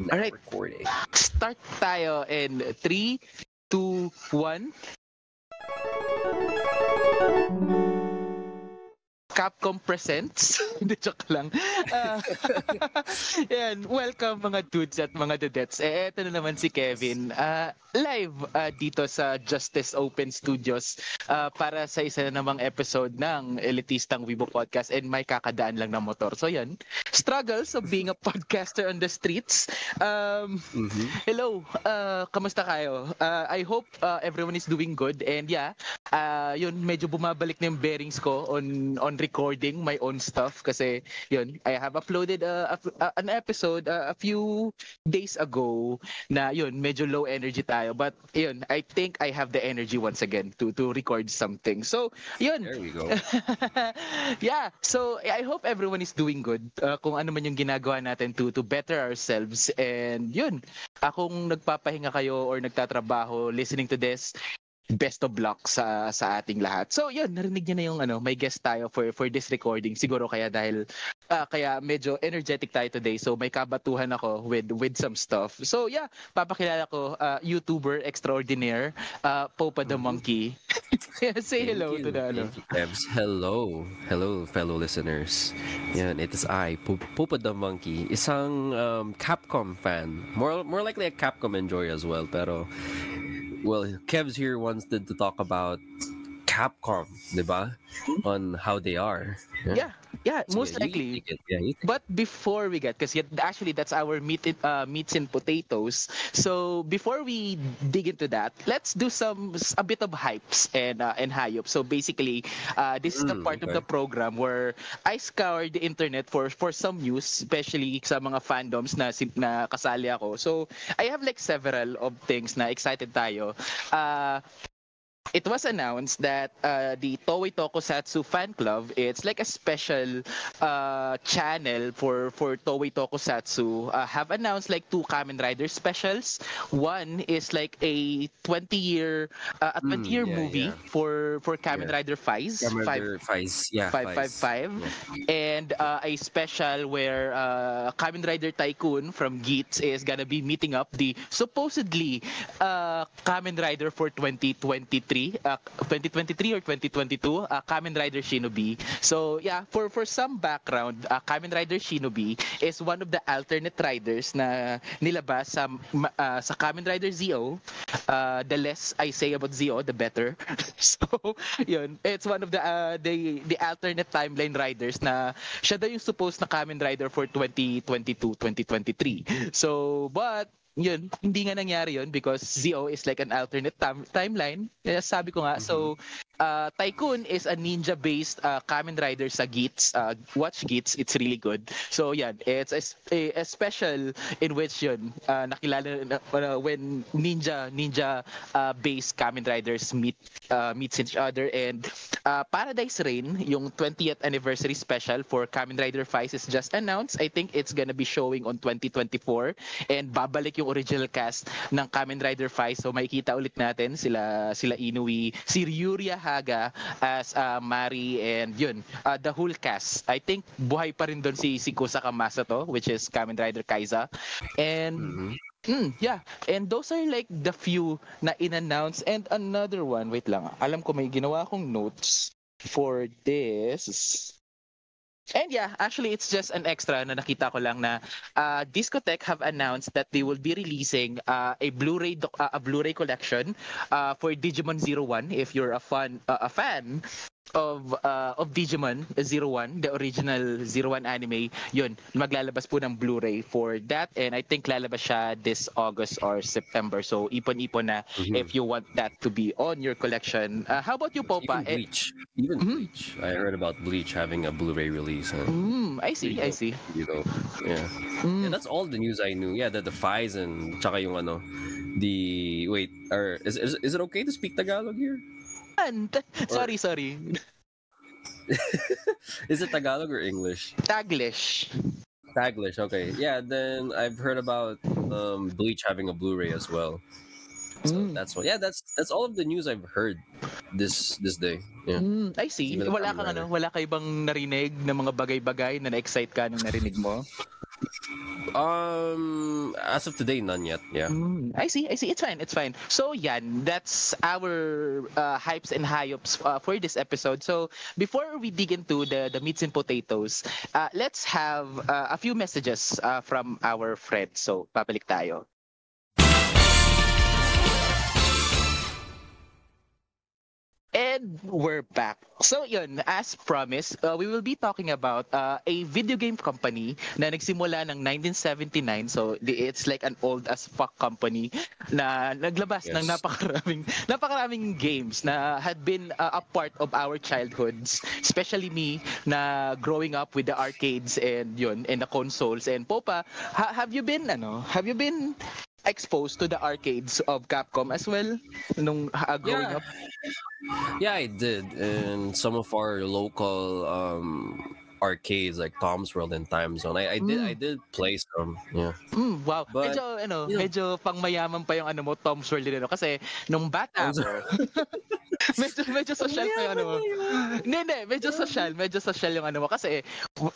Alright. recording. Start tayo in 3, 2, 1. Capcom presents. Hindi, joke lang. Ah, yan, welcome mga dudes at mga dudettes. Eh, eto na naman si Kevin. Ah, live ah, dito sa Justice Open Studios ah, para sa isa na namang episode ng Elitistang Weibo Podcast and may kakadaan lang ng motor. So yan, struggles of being a podcaster on the streets. Um, Mhm. Hello, uh, kamusta kayo? Uh, I hope uh, everyone is doing good and yeah, uh, yun medyo bumabalik na yung bearings ko on on recording my own stuff kasi yun, I have uploaded uh, a- a- an episode uh, a few days ago na yun, medyo low energy tayo but yun, I think I have the energy once again to to record something. So, yun, There we go. yeah, so I hope everyone is doing good. Uh, kung ano man yung ginagawa natin to to better ourselves and yun, akong nagpapahinga kayo or nagtatrabaho listening to this, best of luck sa sa ating lahat. So yun, narinig niyo na yung ano, may guest tayo for for this recording. Siguro kaya dahil ah, kaya medyo energetic tayo today. So may kabatuhan ako with with some stuff. So yeah, papakilala ko ah, YouTuber extraordinaire, uh, Popa the Mhm. Monkey. Say hello to the ano. Hello. Hello, fellow listeners. Yan, it is I, Pupa the Monkey. Isang um, Capcom fan. More more likely a Capcom enjoyer as well. Pero, well, Kev's here wants to, to talk about Capcom, di ba? On how they are. Yeah, yeah, So, most yeah, likely. Yeah, But before we get, because actually that's our meat, uh, meats and potatoes. So before we dig into that, let's do some a bit of hypes and uh, and hype. So basically, uh, this is the Mm, part of the okay. program where I scoured the internet for for some news, especially sa mga fandoms na na kasali ako. So I have like several of things na excited tayo. Uh, it was announced that uh, the Toei Tokusatsu fan club it's like a special uh, channel for for Toei Tokusatsu uh, have announced like two Kamen Rider specials one is like a 20 year uh, a Mm, 20 year yeah, movie yeah. for for Kamen Yeah. Rider Faiz Kamen five Rider Faiz. Yeah, five five Faiz. five Yeah. and uh, a special where uh, Kamen Rider Tycoon from Geats is gonna be meeting up the supposedly uh, Kamen Rider for 2023, uh, 2023 or 2022, uh, Kamen Rider Shinobi. So yeah, for for some background, uh, Kamen Rider Shinobi is one of the alternate riders na nilabas sa uh, sa Kamen Rider Zeo. Uh, the less I say about Zeo, the better. so yun, it's one of the uh, the the alternate timeline riders na siya daw yung supposed na Kamen Rider for 2022, 2023. So, but yun, hindi nga nangyari yun because Zio is like an alternate tam- timeline. Kaya sabi ko nga, so uh, Tycoon is a ninja-based uh, Kamen Rider sa Geats. Uh, watch Geats, it's really good. So yan, it's a, a- special in which yun, uh, nakilala na, uh, when ninja ninja uh, based Kamen Riders meet uh, meets each other and uh, Paradise Rain, yung 20th anniversary special for Kamen Rider Fives is just announced. I think it's gonna be showing on 2024 and babalik yung original cast ng Kamen Rider Fives. So makikita ulit natin sila sila Inui, si Ryuria Haga as uh, Mari and yun, uh, the whole cast. I think buhay pa rin doon si si Kusaka Masato which is Kamen Rider Kaiza. And Mhm. Mm, yeah. And those are like the few na in-announce. And another one, wait lang. Alam ko may ginawa akong notes for this. And yeah, actually it's just an extra na nakita ko lang na uh, Discotech have announced that they will be releasing uh, a Blu-ray uh, a Blu-ray collection uh, for Digimon 01 if you're a fan uh, a fan of uh, of Digimon 01, the original 01 anime, yun, maglalabas po ng Blu-ray for that and I think lalabas siya this August or September. So ipon-ipon na Mhm. if you want that to be on your collection. Uh, how about you, Popa? Even Eh, Bleach. Even Mhm. Bleach. I heard about Bleach having a Blu-ray release. Huh? mm, I see, I see. You know, yeah. Mm. Yeah, that's all the news I knew. Yeah, the the Fies and tsaka yung ano, the wait, or is, is is it okay to speak Tagalog here? And, sorry, sorry. Is it Tagalog or English? Taglish. Taglish. Okay. Yeah. Then I've heard about um, Bleach having a Blu-ray as well. So Mm. that's what. Yeah, that's that's all of the news I've heard this this day. Yeah. Mm, I see. Even Wala kang ano, wala ka ibang narinig na mga bagay-bagay na na-excite ka nung narinig mo? Um, as of today, none yet. Yeah. Mm, I see, I see. It's fine, it's fine. So yan, that's our uh, hypes and hyups uh, for this episode. So before we dig into the the meats and potatoes, uh, let's have uh, a few messages uh, from our friends. So babalik tayo. And we're back. So yun, as promised, uh, we will be talking about uh, a video game company na nagsimula ng 1979. So it's like an old as fuck company na naglabas ng Yes. napakaraming napakaraming games na had been uh, a part of our childhoods, especially me na growing up with the arcades and yun and the consoles. And Popa, ha- have you been ano? Have you been exposed to the arcades of Capcom as well nung uh, growing Yeah. up? Yeah, I did. And some of our local um arcades like Tom's World and Time Zone. I, I did Mm. I did play some. Yeah. Mm, wow. But, medyo ano, you know- medyo pangmayaman pa yung ano mo Tom's World din ano kasi nung bata medyo medyo social pa yung ano mo. Hindi, hindi, medyo social, medyo social yung ano mo kasi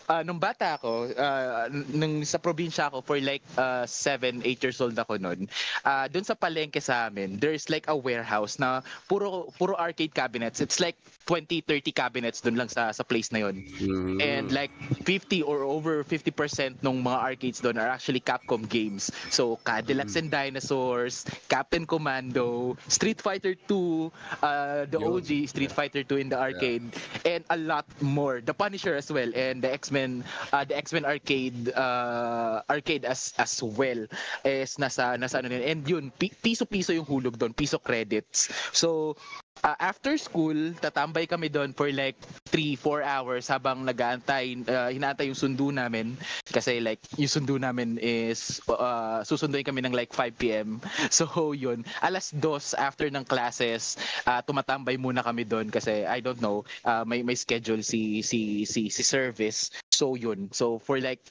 uh, nung bata ako, uh, nung sa probinsya ako for like 7, 8 years old ako noon. Uh, doon sa palengke sa amin, there's like a warehouse na puro puro arcade cabinets. It's like 20, 30 cabinets doon lang sa sa place na yon. Mhm. And like 50 or over 50% ng mga arcades doon are actually Capcom games. So Cadillacs and Dinosaurs, Captain Commando, Street Fighter 2, uh, the. OG Street Fighter 2 in the arcade, and a lot more. The Punisher as well, and the X-Men, uh, the X-Men arcade, uh, arcade as as well is nasa nasa ano yun. And yun, pi- piso-piso yung hulog doon, piso credits. So uh, after school, tatambay kami doon for like 3-4 hours habang nag-aantay, uh, hinaantay yung sundo namin. Kasi like, yung sundo namin is, uh, susunduin kami ng like 5 p.m. So yun, alas dos after ng classes, uh, tumatambay muna kami doon kasi I don't know, uh, may may schedule si si si si service. So yun. So for like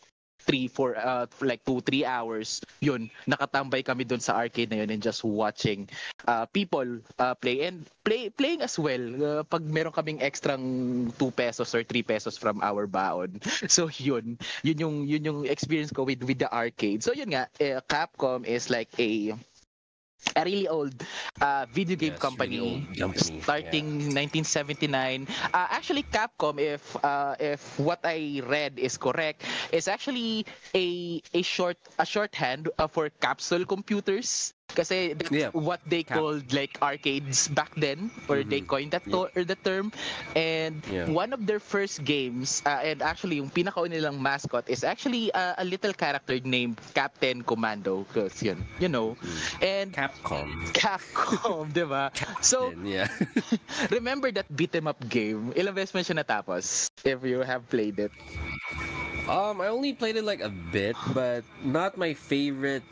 three, four, uh, for like two, three hours, yun, nakatambay kami doon sa arcade na yun and just watching uh, people uh, play and play playing as well uh, pag meron kaming extrang 2 pesos or 3 pesos from our baon. So yun, yun yung yun yung experience ko with with the arcade. So yun nga, eh, Capcom is like a a really old uh, video game Yes, company, really company, starting 1979 uh, actually capcom if uh, if what i read is correct is actually a a short a shorthand uh, for capsule computers kasi that's Yeah. what they Cap- called like arcades back then or they Mhm. coined that to- or the term and Yeah. one of their first games uh, and actually yung pinaka nilang mascot is actually uh, a little character named Captain Commando because yun you know and Capcom. Capcom, di ba? So, yeah. remember that beat 'em up game? Ilang beses mo siya natapos? If you have played it. Um, I only played it like a bit, but not my favorite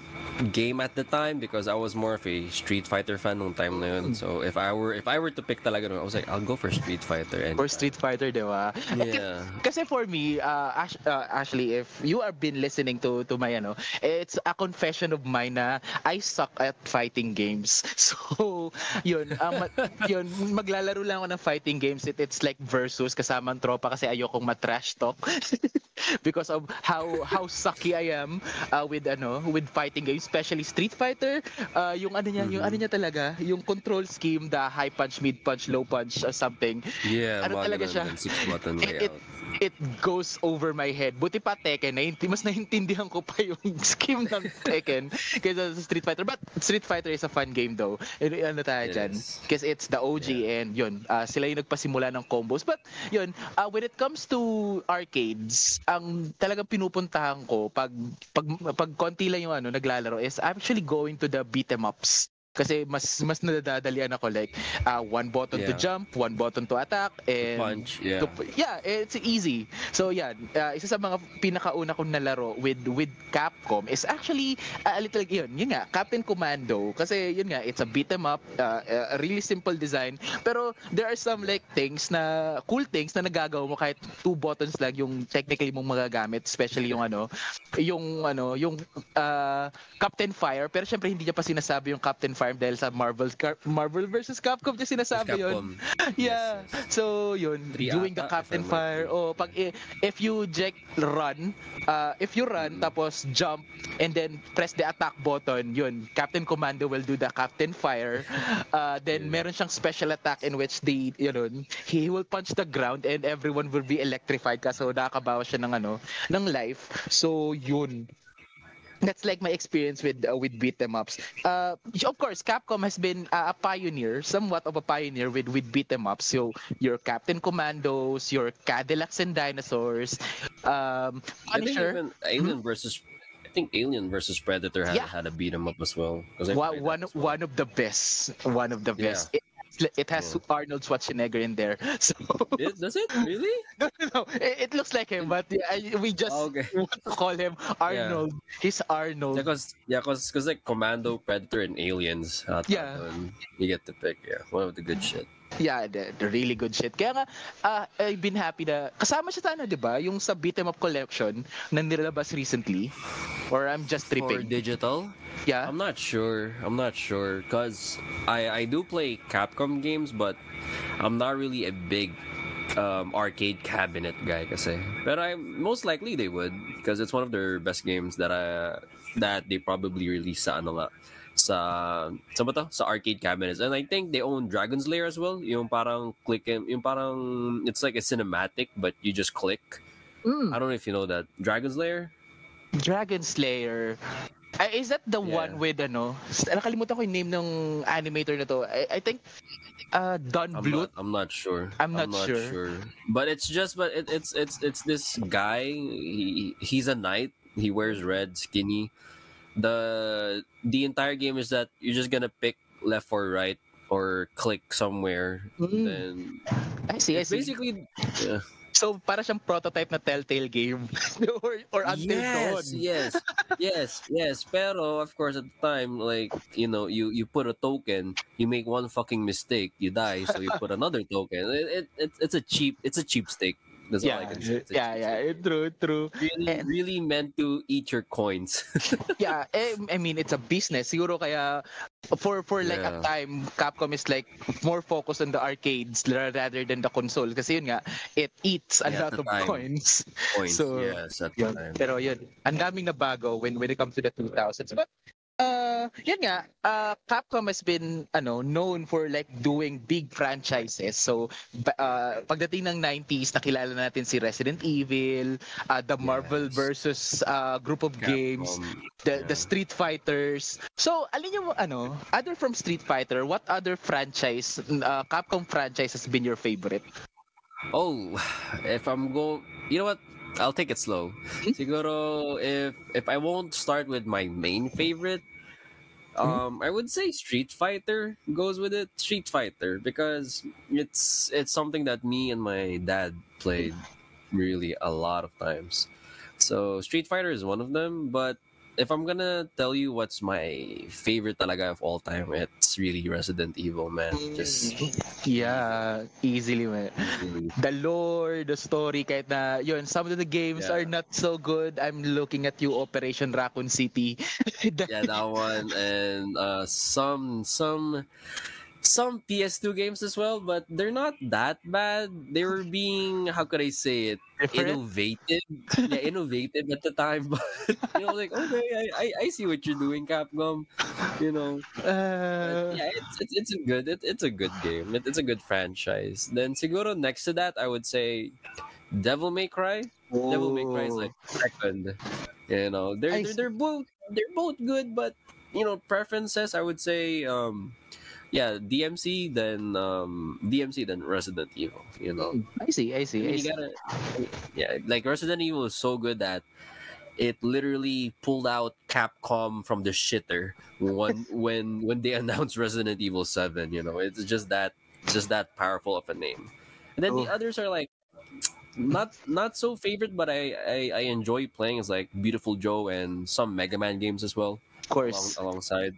game at the time because I was more of a Street Fighter fan nung time na yun. So if I were if I were to pick talaga, no, I was like, I'll go for Street Fighter. And Or Street Fighter, di ba? Yeah, Kasi for me, uh, Ash, uh, Ashley, if you have been listening to to my ano, it's a confession of mine na I suck at fighting games. So, yun, um, yun, maglalaro lang ako ng fighting games. It, it's like versus kasama ang tropa kasi ayokong matrash talk. because of how how sucky I am uh, with ano with fighting games especially Street Fighter uh, yung ano niya yung ano niya talaga yung control scheme the high punch mid punch low punch or something yeah, Ano talaga siya? din, six button it, it, it goes over my head. Buti pa Tekken, na mas naintindihan ko pa yung scheme ng Tekken kaysa sa Street Fighter. But Street Fighter is a fun game though. And, ano tayo It dyan? Because it's the OG and yun, uh, sila yung nagpasimula ng combos. But yun, uh, when it comes to arcades, ang talagang pinupuntahan ko pag, pag, pag konti lang yung ano, naglalaro is actually going to the beat 'em ups. Kasi mas mas nadadalian ako like uh, one button to Yeah. jump, one button to attack, and punch, yeah. to- yeah, it's easy. So yeah, uh, isa sa mga pinakauna kong nalaro with with Capcom is actually uh, a little yun, yun nga, Captain Commando kasi yun nga, it's a beat 'em up, uh, a really simple design. Pero there are some like things na cool things na nagagawa mo kahit two buttons lang yung technically mong magagamit, especially yung ano, yung ano, yung uh, Captain Fire, pero syempre hindi niya pa sinasabi yung Captain Fire Fire dahil sa Marvel Marvel versus Capcom yung sinasabi yun. Capcom. Yeah. Yes, yes. So, yun, Three doing the ata, Captain Fire. O, pag if you jack run, uh, if you run, tapos jump, and then press the attack button, yun, Captain Commando will do the Captain Fire. Uh, then, Yeah. meron siyang special attack in which the, you know, he will punch the ground and everyone will be electrified kaso nakakabawa siya ng ano, ng life. So, yun that's like my experience with uh, with beat 'em ups. Uh, of course, Capcom has been uh, a pioneer, somewhat of a pioneer with with beat 'em ups. So your Captain Commandos, your Cadillacs and Dinosaurs, um, I think Punisher. even Alien versus I think Alien versus Predator had Yeah. had a beat 'em up as well. One, one, well. one of the best. One of the best. It has Yeah. Arnold Schwarzenegger in there. So It- does it really? no, no, no, it, it looks like him, but yeah, I- we just Oh, okay. want to call him Arnold. He's Arnold. Yeah, cause yeah, cause, 'cause, like Commando, Predator, and Aliens. Uh, Yeah. one, you get to pick. Yeah, one of the good shit. Yeah, the, the really good shit. Kaya nga, ah, I've been happy na, kasama siya sa ano, di ba? Yung sa Beat 'em Up Collection na nilabas recently. Or I'm just For tripping. digital, yeah? I'm not sure. I'm not sure, cause I I do play Capcom games, but I'm not really a big um, arcade cabinet guy kasi. But I most likely they would, because it's one of their best games that I that they probably release sa ano nga sa sa ba to? sa arcade cabinets and I think they own Dragon's Lair as well yung parang click and yung parang it's like a cinematic but you just click Mm, I don't know if you know that Dragon's Lair Dragon Slayer. Ah, is that the Yeah. one with ano? Nakalimutan ko yung name ng animator na to. I, I think uh, Don I'm Bluth. not, I'm not sure. I'm not sure. But it's just, but it, it's it's it's this guy. He he's a knight. He wears red, skinny. The the entire game is that you're just gonna pick left or right or click somewhere. Mm. Then I see, I it's see. basically yeah. So, para siyang prototype na Telltale game. or, or Until Dawn. yes, yes, yes, yes. Pero of course, at the time, like you know, you you put a token, you make one fucking mistake, you die. So you put another token. It, it, it it's a cheap, it's a cheap steak. That's all I Yeah, can say. It's a yeah, yeah. True, true. Really, And- really meant to eat your coins. yeah, eh, I mean it's a business. Siguro kaya for for like a Yeah. time Capcom is like more focused on the arcades rather than the console kasi yun nga it eats a Yeah, lot of time. coins. coins. So, yes, at Yun. time. Pero yun, ang daming nabago when when it comes to the 2000s. But uh yun nga, uh, Capcom has been ano known for like doing big franchises. So uh, pagdating ng 90s, nakilala natin si Resident Evil, uh, the Marvel Yes. versus uh, group of games Capcom, the the yeah. Street Fighters. So, alin yung ano, other from Street Fighter, what other franchise, uh, Capcom franchise has been your favorite? Oh, if I'm go, you know what? I'll take it slow. Siguro if if I won't start with my main favorite, um, I would say Street Fighter goes with it. Street Fighter because it's it's something that me and my dad played really a lot of times. So Street Fighter is one of them, but if I'm gonna tell you what's my favorite talaga of all time, it's really Resident Evil, man. Just Yeah, easily man. The lore, the story, kahit na, yun, some of the games Yeah. are not so good. I'm looking at you, Operation Raccoon City. Yeah that one and uh some some some ps2 games as well but they're not that bad. They were being how could i say it different. innovative. Yeah innovative at the time but you know like okay I, I i see what you're doing capcom you know. Uh, yeah it's it's, it's a good it, it's a good game. It, it's a good franchise. Then siguro next to that i would say devil may cry. Devil May Cry is like second. You know, they're I they're, see. they're both they're both good, but you know, preferences I would say um yeah, DMC then um DMC then Resident Evil, you know. I see, I I see, mean, I you see. gotta yeah, like Resident Evil is so good that it literally pulled out Capcom from the shitter when when when they announced Resident Evil 7, you know. It's just that just that powerful of a name. And then the Oh. others are like not not so favorite, but I, I I enjoy playing is like Viewtiful Joe and some Mega Man games as well Of course. along, alongside.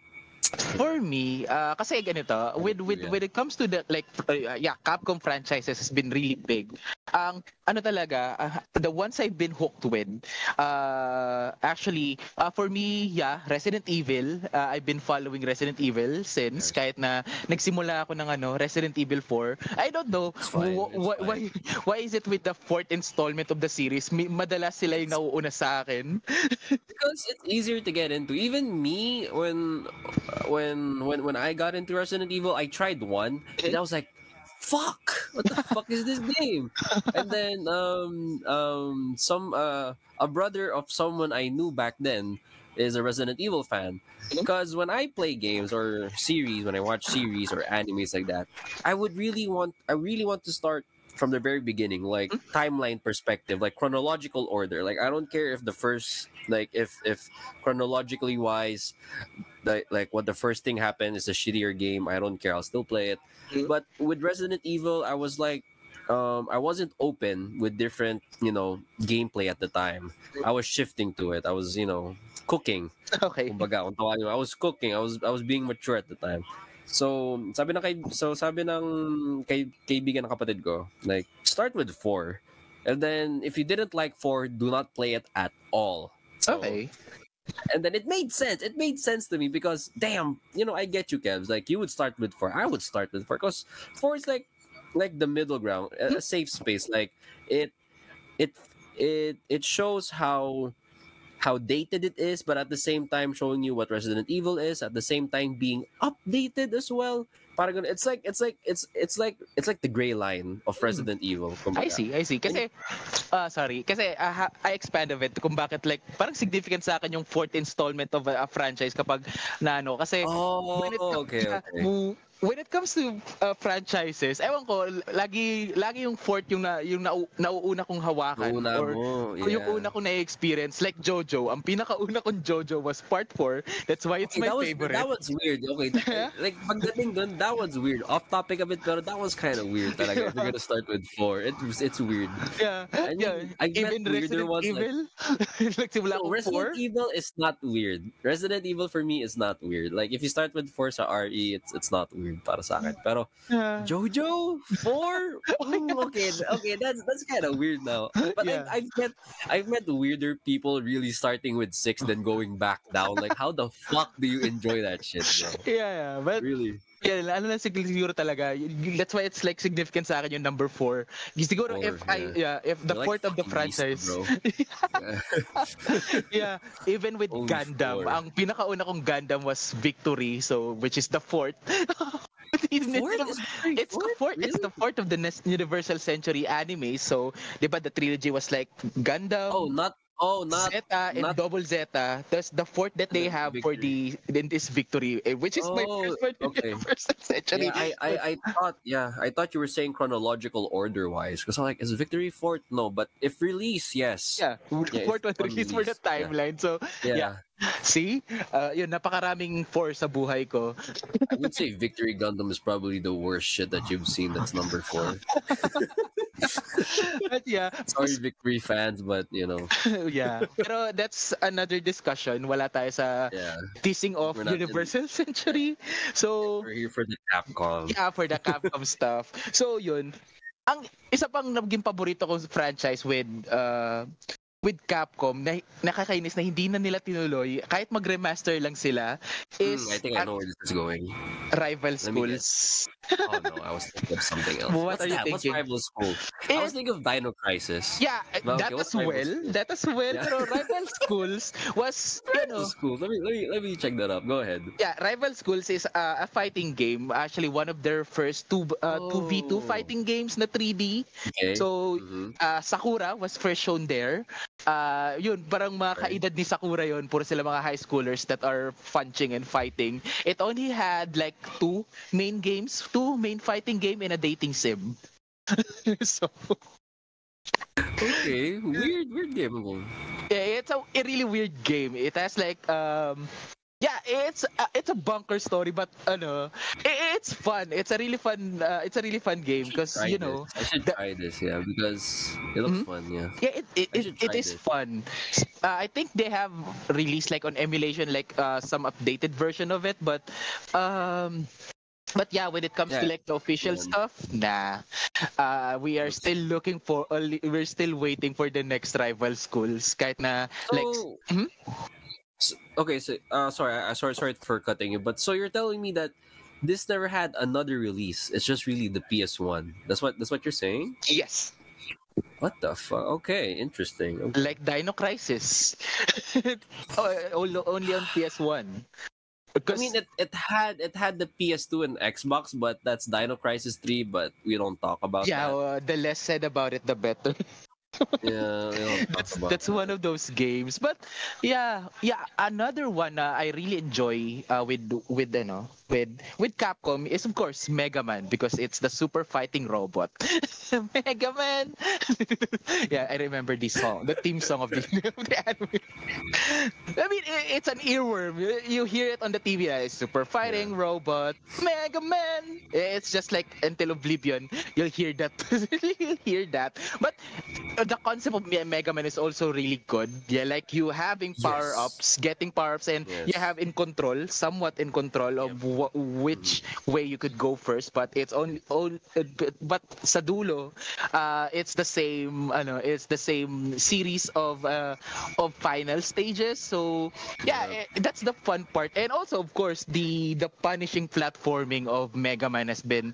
For me, uh, kasi ganito, with with when it comes to the like uh, yeah, Capcom franchises has been really big. Ang ano talaga, uh, the ones I've been hooked with, uh, actually, uh, for me, yeah, Resident Evil. Uh, I've been following Resident Evil since kahit na nagsimula ako ng ano, Resident Evil 4. I don't know fine, wh- wh- why why is it with the fourth installment of the series, mi- madalas sila yung nauuna sa akin. because it's easier to get into. Even me, when when when when I got into Resident Evil, I tried one, and I was like, "Fuck! What the fuck is this game?" And then um um some uh a brother of someone I knew back then is a Resident Evil fan. Because when I play games or series, when I watch series or animes like that, I would really want I really want to start from the very beginning, like timeline perspective, like chronological order. Like I don't care if the first like if if chronologically wise like like what the first thing happened is a shittier game, I don't care. I'll still play it. Mhm. But with Resident Evil, I was like um, I wasn't open with different, you know, gameplay at the time. I was shifting to it. I was, you know, cooking. Okay. Kumbaga, I was cooking. I was I was being mature at the time. So, sabi ng kay so sabi ng kay kaibigan ng kapatid ko, like start with 4. And then if you didn't like 4, do not play it at all. So, Okay. And then it made sense. It made sense to me because damn, you know, I get you, Kevs. Like you would start with 4. I would start with 4 because 4 is like like the middle ground, a, a safe space. Like it it it it shows how how dated it is, but at the same time showing you what Resident Evil is, at the same time being updated as well. Parang it's like it's like it's it's like it's like the gray line of Resident Evil. Hmm. I kumbaga. see, I see. Kasi, ah sorry, kasi uh, I expand of it kung bakit like, parang significant sa akin yung fourth installment of a, a franchise kapag na ano. Kasi, Oh, when it okay, okay. mu- when it comes to uh, franchises, ewan ko, lagi lagi yung fourth yung na, yung nau, nauuna kong hawakan Una or mo, or yung yeah. una kong na-experience like Jojo. Ang pinakauna kong Jojo was part 4. That's why it's my that was favorite. that was weird. Okay, Yeah. like pagdating dun, that was weird. Off topic a bit, pero that was kind of weird. Talaga. If you're gonna start with four, it was it's weird. yeah, I mean, yeah. I've Even Resident ones, like- Evil, nagsimula No, akong 4. Evil is not weird. Resident Evil for me is not weird. Like if you start with four sa RE, it's it's not weird para sa akin. Pero Yeah. Jojo four, Ooh, okay, okay, that's that's kind of weird now. But Yeah. I've, I've met I've met weirder people really starting with six then going back down. Like how the fuck do you enjoy that shit, bro? Yeah, yeah. But Really? Yeah, ano lang sig- siguro talaga. That's why it's like significant sa akin yung number 4. Siguro if Four, I yeah, if the You're like fourth of the beast, franchise. bro. Yeah. yeah, even with Only Gundam, four. ang pinakauna kong Gundam was Victory, so which is the fourth. It's the- Fourth it's the fourth. It's the fourth of the Universal Century anime. So, di ba the trilogy was like Gundam, Oh, not oh, not Zeta, and not- Double Zeta. That's the fourth that they The have for the in this Victory, eh, which is my Oh, first for the okay. Universal Century. Yeah, I, I, I thought yeah, I thought you were saying chronological order wise because I'm like, is Victory fourth? No, but if release, yes. yeah, Yeah, fourth it's one released for the unreleased, yeah. timeline. So, yeah. yeah. see, uh, yun napakaraming four sa buhay ko. I would say Victory Gundam is probably the worst shit that you've seen. That's number four. But yeah, Sorry, Victory fans, but you know, yeah. Pero that's another discussion. Wala tayo sa yeah, teasing of not in- Universal Century. So, we're here for the Capcom. yeah, for the Capcom stuff. So, yun. Ang isa pang naging paborito kong franchise with uh, with Capcom na nakakainis na hindi na nila tinuloy kahit mag-remaster lang sila is Hmm, I think I know where this is going. Rival Schools. Oh no, I was thinking of something else. What What's are you that? What's thinking? Rival School? I was thinking of Dino Crisis. Yeah, Well, that okay, as what's well. Schools? That as well. Yeah. Pero Rival Schools was, you know, Rival School. Let me let me let me check that up. Go ahead. Yeah, Rival Schools is uh, a fighting game. Actually, one of their first two uh, 2v2 Oh. fighting games na 3D. Okay. So, Mhm. uh, Sakura was first shown there. Uh, yun, parang mga kaedad ni Sakura yun. Puro sila mga high schoolers that are punching and fighting. It only had like two main games, two main fighting game and a dating sim. so, okay, weird, weird game. yeah, it's a, a really weird game. It has like um yeah, it's uh, it's a bunker story but ano, it's fun. It's a really fun uh, it's a really fun game because you know, this. I should the- try this. Yeah, because it looks Mhm. fun. Yeah. yeah, it it, it, it is this. fun. Uh, I think they have released like on emulation like uh, some updated version of it but um but yeah, when it comes to like the official Yeah. stuff, nah. Uh, we are still looking for, only- we're still waiting for the next rival schools. Kahit na, like, So, okay, so uh, sorry, uh, sorry, sorry for cutting you, but so you're telling me that this never had another release. It's just really the PS1. That's what that's what you're saying. yes, What the fuck? Okay, interesting. Okay. like Dino Crisis. oh, only, only on PS1. I mean, it, it had it had the PS2 and Xbox, but that's Dino Crisis 3. But we don't talk about yeah, uh, the less said about it, the better. Yeah, that's that's one of those games. But yeah yeah another one uh, i really enjoy uh, with with ano with with capcom is of course mega man because it's the super fighting robot. Mega man! Yeah i remember this song the theme song of the, of the anime. I mean i- it's an earworm. You, hear it on the tv uh, super fighting robot. Mega man! It's just like until oblivion you'll hear that. You'll hear that. But uh, the concept of Me- Mega Man is also really good. Yeah, like you having power ups, getting power ups, and Yes. you have in control, somewhat in control of wh- which way you could go first. But it's only, on, uh, but- but sa dulo, uh, it's the same. Ano, it's the same series of uh, of final stages. So yeah, Yeah. eh, that's the fun part. And also, of course, the the punishing platforming of Mega Man has been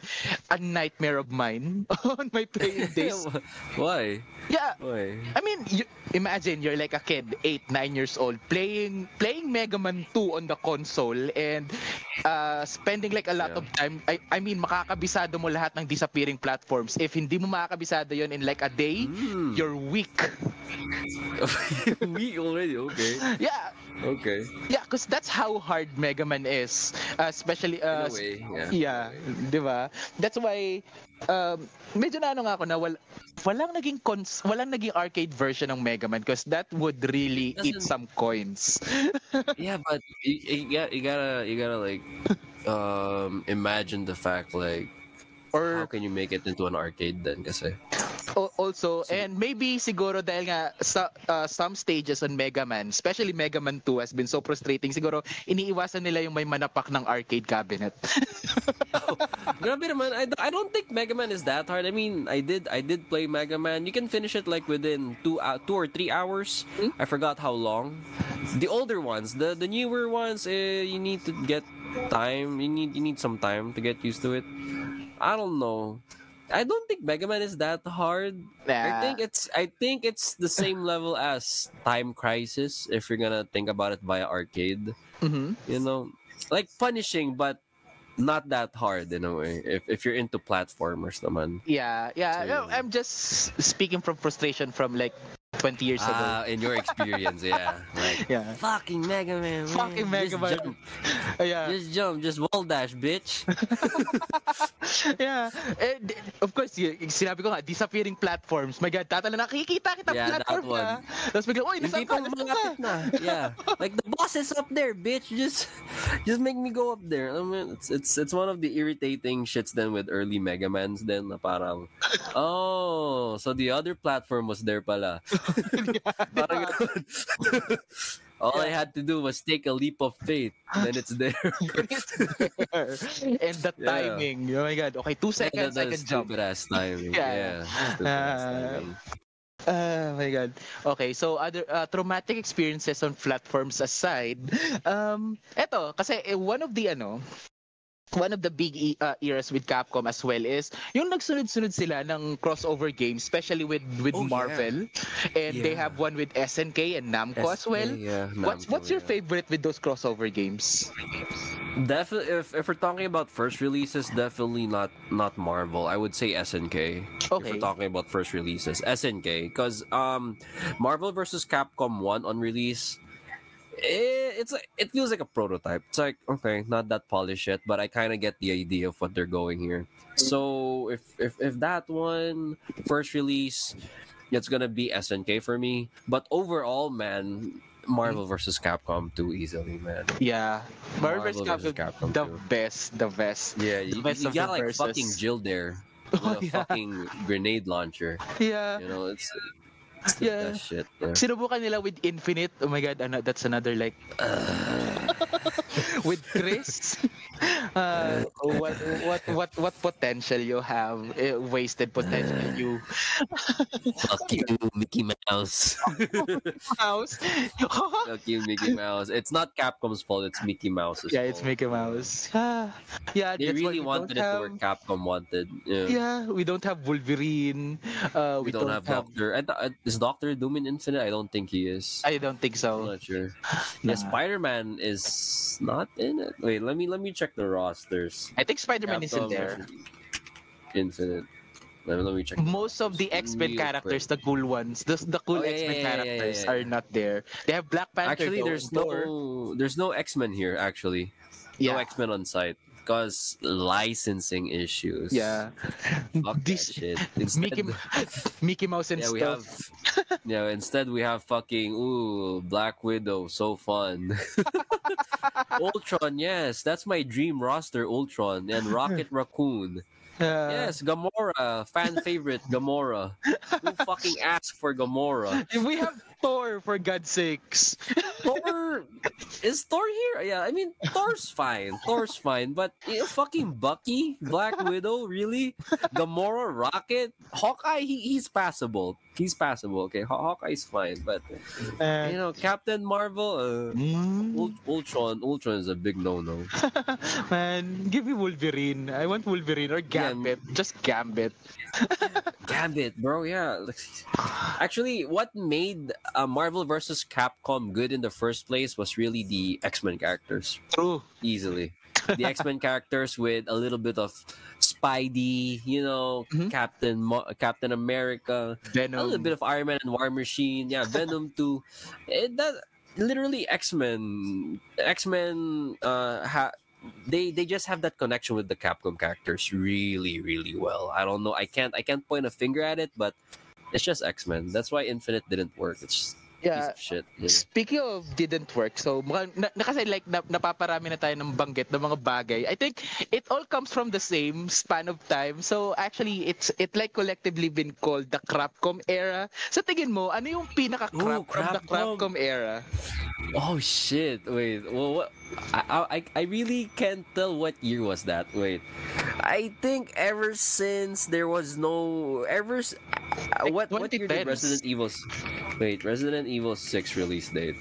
a nightmare of mine on my playing days. Why? Yeah, Why? I mean, you, imagine you're like a kid, eight, nine years old, playing playing Mega Man 2 on the console and uh, spending like a lot Yeah. of time. I, I mean, makakabisado mo lahat ng disappearing platforms. If hindi mo makakabisado yon in like a day, Mm. you're weak. Weak already. Okay. Yeah, Okay. yeah, because that's how hard Mega Man is, uh, especially In uh, a way, yeah. Yeah, 'di ba? That's why um medyo na ano nga ako na wal, walang naging cons, walang naging arcade version ng Mega Man because that would really eat some coins. Yeah, but you, you, got, you gotta you gotta like um imagine the fact like or how can you make it into an arcade then kasi o- also and maybe siguro dahil nga sa uh, some stages on Mega Man, especially Mega Man 2 has been so frustrating. Siguro iniiwasan nila yung may manapak ng arcade cabinet. Grabe naman. I, I don't think Mega Man is that hard. I mean, I did I did play Mega Man. You can finish it like within two uh, two or three hours. Hmm? I forgot how long. The older ones, the the newer ones, eh, you need to get time. You need you need some time to get used to it. I don't know. I don't think Mega Man is that hard. I think it's I think it's the same level as Time Crisis if you're gonna think about it via arcade Mhm. you know like punishing but not that hard in a way if, if you're into platformers naman Yeah, yeah. So, no, I'm just speaking from frustration from like 20 years ago. ah in your experience yeah like Yeah. fucking Mega Man man. Fucking Mega just Man. jump, yeah. just jump just wall dash bitch yeah. And of course, sinabi ko nga, disappearing platforms. My God, tatala na, nakikita kita Yeah, platform na. Tapos bigla, uy, Hindi nasaan ka? Nasaan ka? na. Yeah. Like the boss is up there, bitch. Just just make me go up there. I mean, it's it's it's one of the irritating shits then with early Mega Mans then na parang oh, so the other platform was there pala. Parang ganun. All I had to do was take a leap of faith. Then it's there. And the Yeah. timing. Oh my God. Okay, two seconds, I can jump. ass timing. Yeah, Yeah. yeah. Ah. timing. Oh my God. Okay, so other uh, traumatic experiences on platforms aside, um, eto, kasi eh, one of the ano, one of the big e- uh, eras with Capcom as well is yung nagsunod-sunod sila ng crossover games, especially with with Oh, yeah. Marvel, and they have one with SNK and Namco as well. Yeah, What's Namco, what's what's your yeah. favorite with those crossover games? Definitely, if, if we're talking about first releases, definitely not not Marvel. I would say SNK. If Okay. we're talking about first releases, SNK, because um, Marvel versus Capcom One on release, eh, it's like it feels like a prototype. It's like okay, not that polished yet, but I kind of get the idea of what they're going here. So if if if that one first release, it's gonna be SNK for me. But overall, man. Marvel versus Capcom too easily, man. Yeah, Marvel vs. Marvel versus Capcom, Capcom the too. best, the best. Yeah, you, best you the got like verses. fucking Jill there with Oh, a yeah. fucking grenade launcher. Yeah. You know, it's, Yeah. best shit. Yeah. Sinubukan nila with Infinite. Oh my god, ano, that's another like with Chris. Uh, what what what what potential you have? eh, wasted potential you Fuck you, Mickey Mouse. house. Fuck you, Mickey Mouse. It's not Capcom's fault. It's Mickey Mouse's yeah, it's fault. Mickey Mouse. Ah, yeah, They that's why really we wanted it don't to have, Capcom wanted. Yeah. Yeah, we don't have Wolverine. Uh, We, don't, have, Doctor. And, uh, is Doctor Doom in Infinite? I don't think he is. I don't think I'm so. not sure. Nah. Yeah, Spider Man is not in it. Wait, let me let me check the rosters. I think Spider-Man is in there. Infinite. Let me, let me check. Most of the X-Men Real characters, the cool ones, the, the cool Oh, yeah, X-Men yeah, yeah, characters yeah, are not there. They have Black Panther. Actually, though, there's no there's no X Men here. Actually, no X Men on site because licensing issues. yeah. Fuck This that shit. Instead, Mickey, Mickey Mouse and yeah, we stuff. have. yeah, instead we have fucking ooh Black Widow, so fun. Ultron, yes, that's my dream roster. Ultron and Rocket Raccoon. Uh, Yes, Gamora, fan favorite Gamora. Who fucking asked for Gamora? We have Thor, for God's sakes. Thor is Thor here? Yeah, I mean Thor's fine. Thor's fine, but you know, fucking Bucky, Black Widow, really? Gamora, Rocket, Hawkeye, he, he's passable. He's passable. Okay, Haw- Hawkeye's fine, but Uh, you know Captain Marvel, uh, mm, Ult- Ultron, Ultron is a big no-no. man, give me Wolverine. I want Wolverine or Yeah, Gambit. Just Gambit. Gambit, bro. Yeah. Actually, what made uh, Marvel versus Capcom good in the first place was really the X-Men characters. True. easily. The X Men characters with a little bit of Spidey, you know, Mhm. Captain Mo- Captain America, a little bit of Iron Man and War Machine, yeah, Venom too. It, that literally X Men, X Men, uh, ha- they they just have that connection with the Capcom characters really really well. I don't know. I can't I can't point a finger at it, but it's just X Men. That's why Infinite didn't work. It's piece Yeah. of shit. know. Speaking of didn't work, so mukhang- na, na kasi like na, napaparami na tayo ng banggit ng mga bagay. I think it all comes from the same span of time. So actually, it's it like collectively been called the Crapcom era. Sa tingin mo, ano yung pinaka crap Ooh, from the. Crapcom era? Oh shit! Wait, well, what? I, I I really can't tell what year was that. Wait, I think ever since there was no ever. uh, Like what what year did Resident Evil? Wait, Resident Evil Six release date.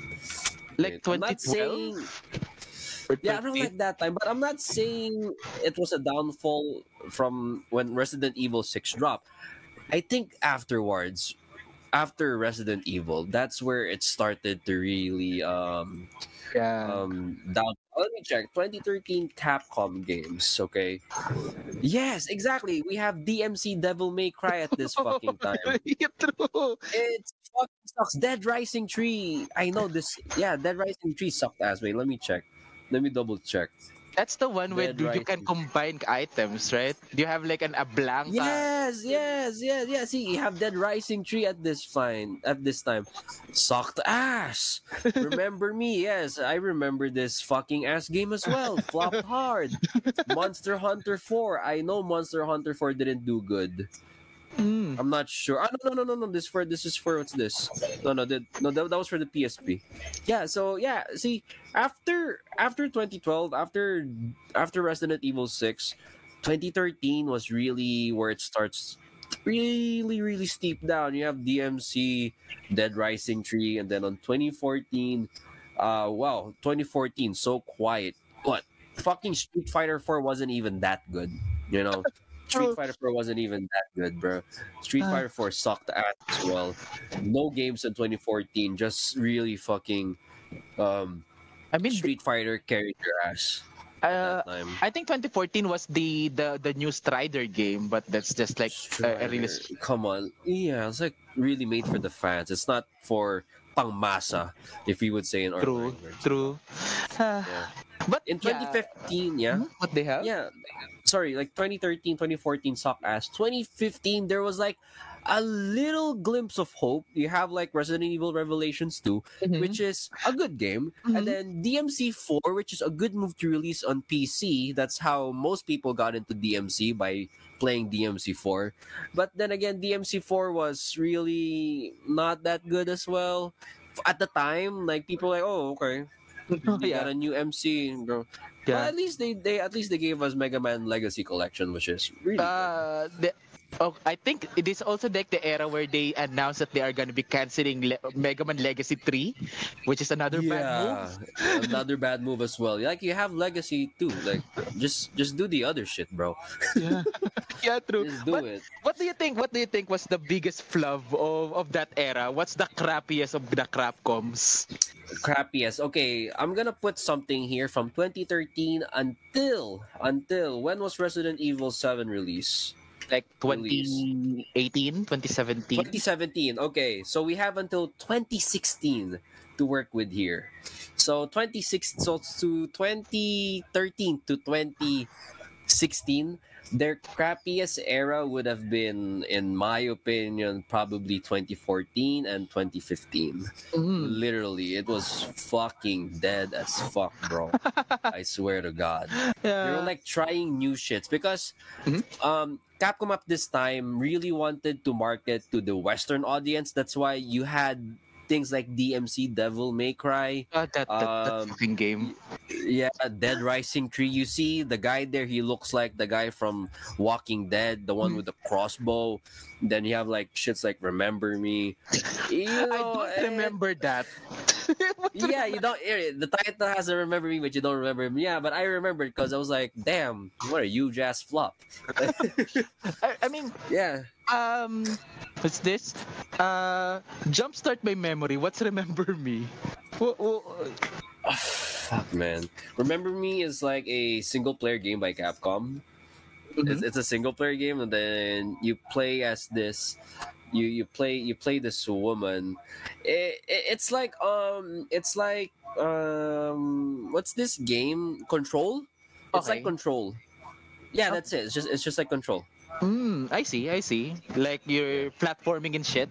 Like Wait, 2012? yeah, around like that time, but I'm not saying it was a downfall from when Resident Evil Six dropped. I think afterwards, after Resident Evil, that's where it started to really um Yeah. um down. Let me check. 2013 capcom games okay? Yes exactly. We have dmc devil may cry at this fucking time. Yeah, true. it fucking sucks. Dead rising tree i know this yeah dead rising tree sucked ass wait let me check. Let me double check That's the one where Dead you can combine items, right? Do you have like an a blanca. yes yes yes yes. See you have dead rising tree at this fine at this time. Sucked ass. Remember me? Yes i remember this fucking ass game as well. Flopped hard. Monster hunter 4 i know monster hunter 4 didn't do good Mm. i'm not sure. Ah, no no no no no. This for this is for what's this? No no that, no that, that was for the psp yeah so yeah see after after 2012 after after resident evil 6 2013 was really where it starts really really steep down. You have dmc dead rising tree and then on 2014 uh wow 2014 so quiet. What fucking street fighter 4 wasn't even that good you know street fighter 4 wasn't even that good bro. Street Uh. fighter 4 sucked ass as well. No games in 2014 just really fucking um I mean, street fighter carried your ass uh, I think 2014 was the the the new Strider game, but that's just like a, a really come on. Yeah it's like really made for the fans. It's not for pangmasa if we would say in our true, language. true. Ah, Yeah. But in 2015 yeah. Hmm, what they have? yeah sorry like 2013 2014 suck ass. 2015 there was like a little glimpse of hope. You have like resident evil revelations 2 Mhm. which is a good game. Mhm. and then dmc 4 which is a good move to release on pc that's how most people got into dmc by playing dmc 4 but then again dmc 4 was really not that good as well. At the time like people were like oh okay They got yeah, a new MC, bro. But yeah. at least they, they at least they gave us Mega Man Legacy Collection, which is really good. Uh, the, oh, I think it is also like the era where they announced that they are going to be canceling Le- Mega Man Legacy 3, which is another bad move. another bad move as well. Like you have Legacy 2, Like just just do the other shit, bro. Yeah, yeah, true. Just do But it. what do you think? What do you think was the biggest flub of, of that era? What's the crappiest of the crapcoms? crappiest. Okay, I'm gonna put something here from 2013 until until when was Resident Evil 7 release? Like Release. 2018, 2017. 2017. Okay, so we have until 2016 to work with here. So 26 so to 2013 to 2016 their crappiest era would have been in my opinion probably 2014 and 2015 Mm. literally it was fucking dead as fuck bro i swear to god they were like trying new shits because Mhm. um Capcom at this time really wanted to market to the Western audience. That's why you had things like DMC Devil May Cry. Ah, that, that, that Um, fucking game. Yeah, Dead Rising Tree. You see the guy there, he looks like the guy from Walking Dead, the one with the crossbow. Then you have like shits like Remember Me. You I don't remember that. yeah, you don't. eh, The title has a remember me, but you don't remember me. Yeah, but I remember it because I was like, damn, what a huge ass flop. I, I mean, yeah. um, what's this? Uh, jumpstart my memory. What's remember me? Wha- wha- Fuck, man. Remember Me is like a single player game by Capcom. It's, it's a single player game, and then you play as this. You you play you play this woman. It, it, it's like um it's like um what's this game Control? It's like Control. Yeah, Oh. that's it. It's just it's just like Control. Mm, I see, I see. Like you're platforming and shit.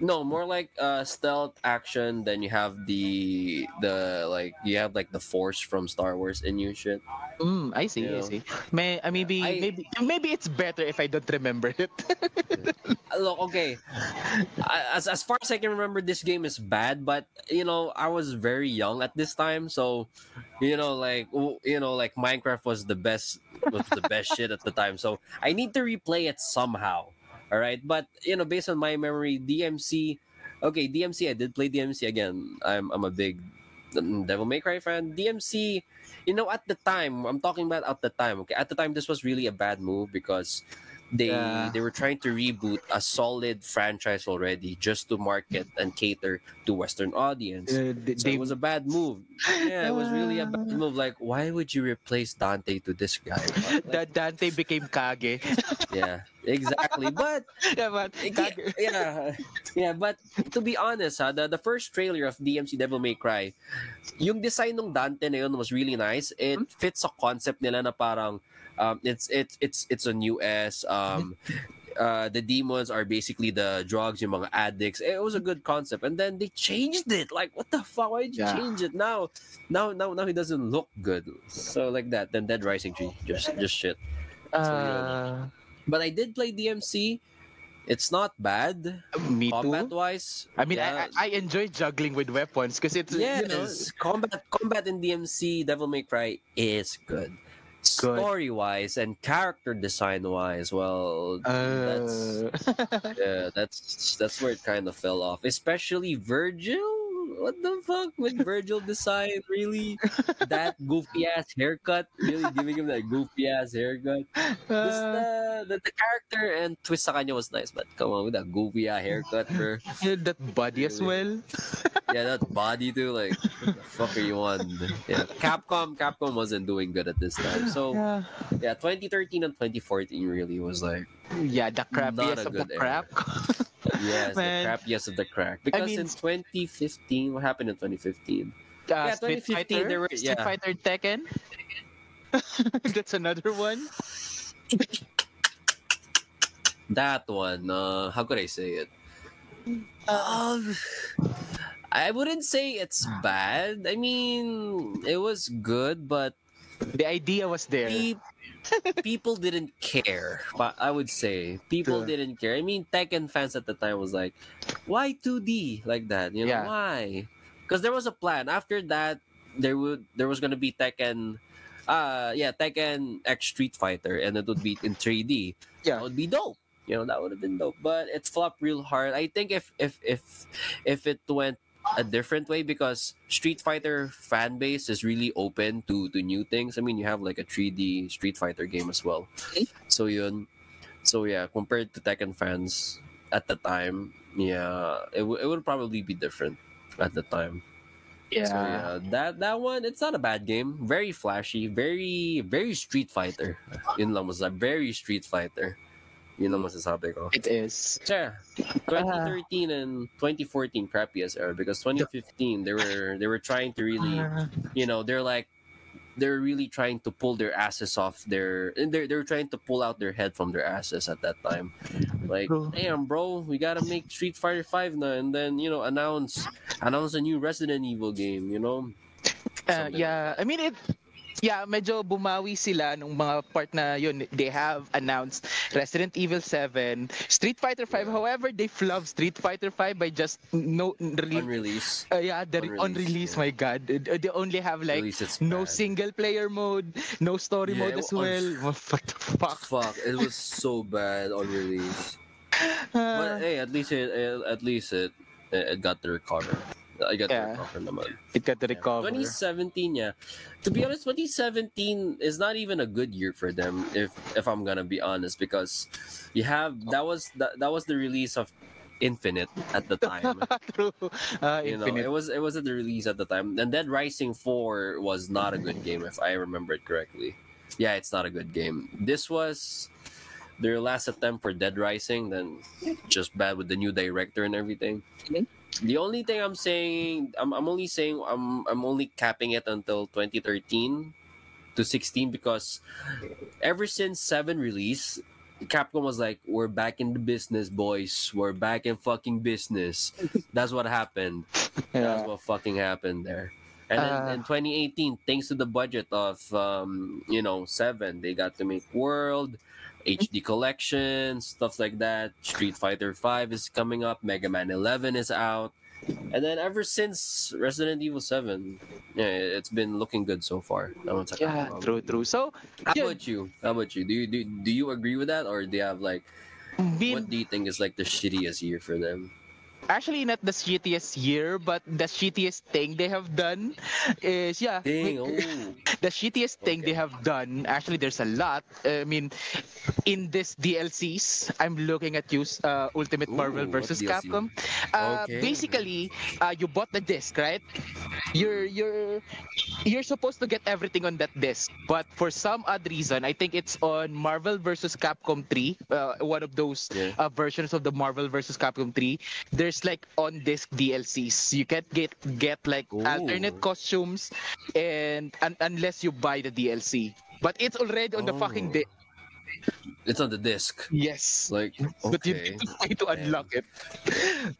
No, more like uh stealth action. Then you have the the like you have like the force from Star Wars in you shit. Mm, I see, I Yeah. see. May, uh, maybe, I- maybe, maybe it's better if I don't remember it. Look, okay. As as far as I can remember, this game is bad. But you know, I was very young at this time, so you know, like you know, like Minecraft was the best was the best shit at the time. So I need to replay it somehow. All right, but you know, based on my memory, DMC. Okay, DMC. I did play DMC again. I'm I'm a big mm, Devil May Cry fan. DMC. You know, at the time, I'm talking about at the time. Okay, at the time, this was really a bad move because they Yeah. they were trying to reboot a solid franchise already just to market and cater to Western audience. Uh, they, So it was a bad move. Yeah, it was really a bad move. Like, why would you replace Dante to this guy? Like, that Dante became Kage. yeah, exactly. But yeah, but Kage. yeah, yeah. But to be honest, ha, the, the first trailer of DMC Devil May Cry, yung design ng Dante na yun was really nice. It fits sa concept nila na parang um, it's it's it's it's a new S. Um, uh, the demons are basically the drugs, yung mga addicts. It was a good concept, and then they changed it. Like, what the fuck? Why did you Yeah. change it now? Now, now, now he doesn't look good. So like that. Then Dead Rising Tree, just just shit. Uh, But I did play DMC. It's not bad me combat too. wise. I mean, yeah. I, I I enjoy juggling with weapons because it's yes, you know combat combat in DMC Devil May Cry is good. Story wise and character design wise, well, that's uh, yeah, that's that's where it kind of fell off. Especially Vergil. What the fuck with Vergil design? Really, that goofy ass haircut. Really giving him that goofy ass haircut. Just uh, the, the the character and twist sa kanya was nice, but come on with that goofy ass haircut, bro. Yeah, that body as well. yeah, that body too. Like, what the fuck are you on? Yeah, Capcom. Capcom wasn't doing good at this time. So Yeah, yeah, 2013 and 2014 really was like yeah, the crappiest of the crap. yes, the Man. crappiest of the crap. Because mean- in 2015, what happened in 2015? Uh, Yeah, Street 2015 Fighter, there were- Street yeah. Fighter Tekken. That's another one. That one. Uh, how could I say it? Um, I wouldn't say it's bad. I mean, it was good, but The idea was there. People didn't care. But I would say people True. didn't care. I mean, Tekken fans at the time was like, "Why 2D like that? You know Yeah. why? because there was a plan. After that, there would there was gonna be Tekken, uh, yeah, Tekken X Street Fighter, and it would be in 3D. Yeah. that would be dope. You know, that would have been dope. But it flopped real hard. I think if if if if it went a different way because Street Fighter fan base is really open to to new things. I mean, you have like a 3D Street Fighter game as well. Eh? So yun. So yeah, compared to Tekken fans at the time, yeah, it, w- it would probably be different at the time. Yeah. So yeah, that that one it's not a bad game. Very flashy, very very Street Fighter. Lang masasabi. Very Street Fighter. Yun lang masasabi ko. It is. Yeah, 2013 and 2014 crappiest era because 2015 they were they were trying to really you know they're like they're really trying to pull their asses off their and they're they're trying to pull out their head from their asses at that time like True. damn bro we gotta make street fighter 5 now and then you know announce announce a new resident evil game you know Uh, Something yeah, I mean it Yeah, medyo bumawi sila nung mga part na yun. They have announced Resident Evil 7, Street Fighter 5. However, they flubbed Street Fighter 5 by just no really on release uh, yeah, the on on release, release, yeah. my god. They only have like release no single player mode, no story Yeah, mode as well. What the fuck? fuck it was so bad on release Uh, but hey at least it at least it it got the recover I got Yeah. the recover naman it got the recover. 2017, yeah. To be honest, 2017 is not even a good year for them, if if I'm gonna be honest, because you have that was that, that was the release of Infinite at the time. True. Uh, you know, Infinite. it was it was at the release at the time, and Dead Rising 4 was not a good game, if I remember it correctly. Yeah, it's not a good game. This was their last attempt for Dead Rising, then just bad with the new director and everything. Mhm. The only thing I'm saying, I'm, I'm only saying I'm I'm only capping it until 2013 to 16 because ever since 7 release, Capcom was like, "We're back in the business, boys. We're back in fucking business." That's what happened. That's what fucking happened there. And then in 2018, thanks to the budget of um, you know Seven, they got to make World, HD Collection, stuff like that. Street Fighter Five is coming up. Mega Man 11 is out. And then ever since Resident Evil 7, yeah, it's been looking good so far. Yeah, um, true, true. So, How Yeah. about you? How about you? Do you do, do you agree with that, or do you have like being what do you think is like the shittiest year for them? Actually not the shittiest year, but the shittiest thing they have done is yeah. Dang, oh, the shittiest thing Okay. they have done actually there's a lot i mean in this dlcs i'm looking at you uh, ultimate marvel Ooh, what versus capcom uh, Okay. basically uh, you bought the disc right you're you're you're supposed to get everything on that disc but for some odd reason i think it's on marvel versus capcom 3 uh, one of those Yeah. uh, versions of the marvel versus capcom 3 there's like on disc dlcs you can't get get like Ooh. alternate costumes and un- unless you buy the DLC. But it's already on the fucking disc. it's on the disc. Yes. Like But you need to pay to unlock it.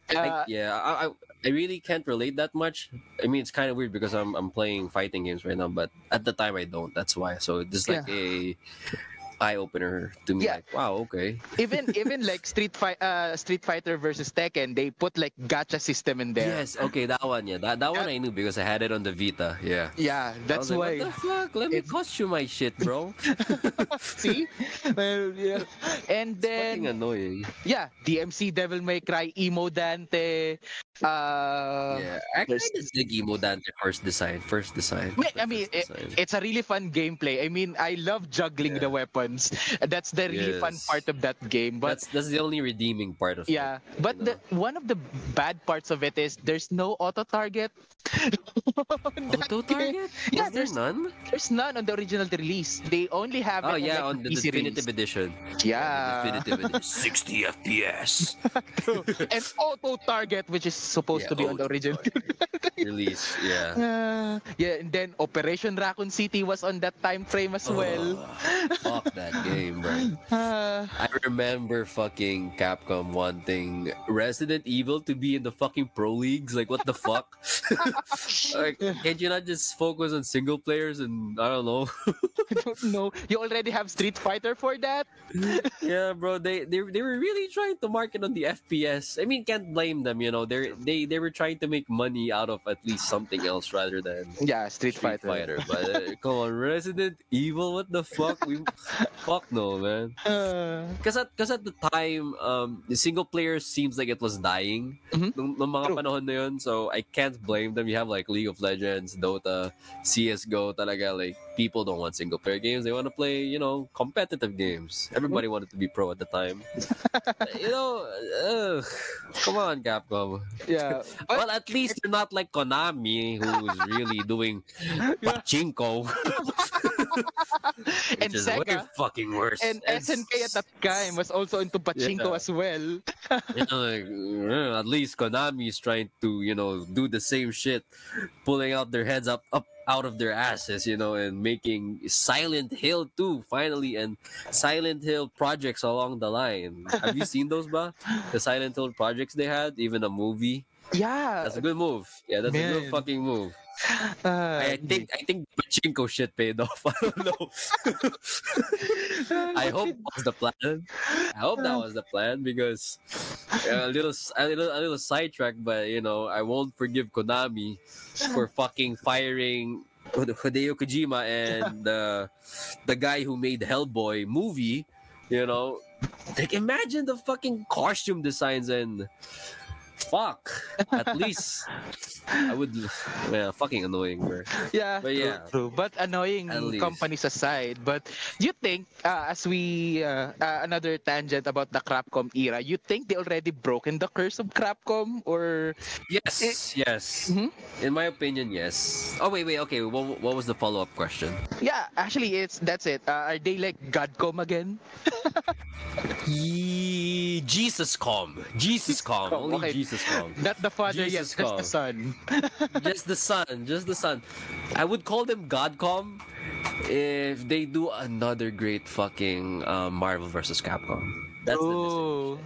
I, Uh, yeah, I, I I really can't relate that much. I mean, it's kind of weird because I'm I'm playing fighting games right now, but at the time I don't. That's why. So it's is like a eye opener to me. Yeah. Like, wow, okay. even even like Street Fight uh Street Fighter versus Tekken, they put like gacha system in there. Yes, okay, that one. Yeah, that that one I knew because I had it on the Vita. Yeah. Yeah, that's like, why. What the fuck? Let me It's- costume my shit, bro. See? Well, yeah. And Fucking then annoying. yeah, DMC Devil May Cry Emo Dante uh yeah, actually, it's the Emo Dante first design. First design. The I mean, first design. it's a really fun gameplay. I mean, I love juggling the Yeah. That's the really fun part of that game. But that's that's the only redeeming part of yeah, it. Yeah, but you the one of the bad parts of it is there's no auto target. Auto target? Yeah, there's- none? There's none on the original release. They only have Oh it yeah, on, on the PC definitive release. edition. Yeah, The definitive edition. 60 FPS and auto target, which is supposed Yeah, to be on the original. release. Yeah. Uh, yeah, and then Operation Raccoon City was on that time frame as well. Fuck that game, bro. Uh, I remember fucking Capcom wanting Resident Evil to be in the fucking pro leagues. Like, what the fuck? like, can't you not just focus on single players and I don't know? I don't know. You already have Street Fighter for that? yeah, bro. They, they they were really trying to market on the FPS. I mean, can't blame them. You know, they they they were trying to make money out of of at least something else rather than Yeah, Street, Street Fighter. Fighter. But uh, come on, Resident Evil, what the fuck? We, fuck no, man. Uh, Because at, cause at the time, um, the single player seems like it was dying Mhm. nung, nung mga True. panahon na yun. So I can't blame them. You have like League of Legends, Dota, CSGO, talaga like people don't want single player games. They want to play, you know, competitive games. Everybody wanted to be pro at the time. you know, ugh, come on, Capcom. yeah. Well, at least they're not like Konami, who's really doing pachinko. And which is Sega, way fucking worse. and SNK at that time was also into pachinko Yeah. as well. you know, like, at least Konami is trying to, you know, do the same shit, pulling out their heads up, up out of their asses, you know, and making Silent Hill 2 finally, and Silent Hill projects along the line. Have you seen those, ba? The Silent Hill projects they had, even a movie. Yeah. That's a good move. Yeah, that's a good fucking move. uh, I think I think pachinko shit paid off. I don't know. I hope that was the plan. I hope that was the plan because uh, a little, a little, a little sidetrack, but you know, I won't forgive Konami for fucking firing Hideo Kojima and the the guy who made Hellboy movie. You know, like imagine the fucking costume designs and fuck. At least I would. Yeah, fucking annoying, bro. Yeah, But true, yeah. true. But annoying At companies aside, but do you think, uh, as we uh, uh, another tangent about the Crapcom era, you think they already broken the curse of Crapcom, or Yes, yes. Mhm. In my opinion, yes. Oh wait, wait. Okay, what, what was the follow up question? yeah, actually, it's that's it. Uh, are they like Godcom again? Ye- Jesus calm, Jesus calm, calm, only okay. Jesus calm. Not the father Jesus yet, just the son. just the son, just the son. I would call them Godcom if they do another great fucking um, Marvel versus Capcom. That's oh,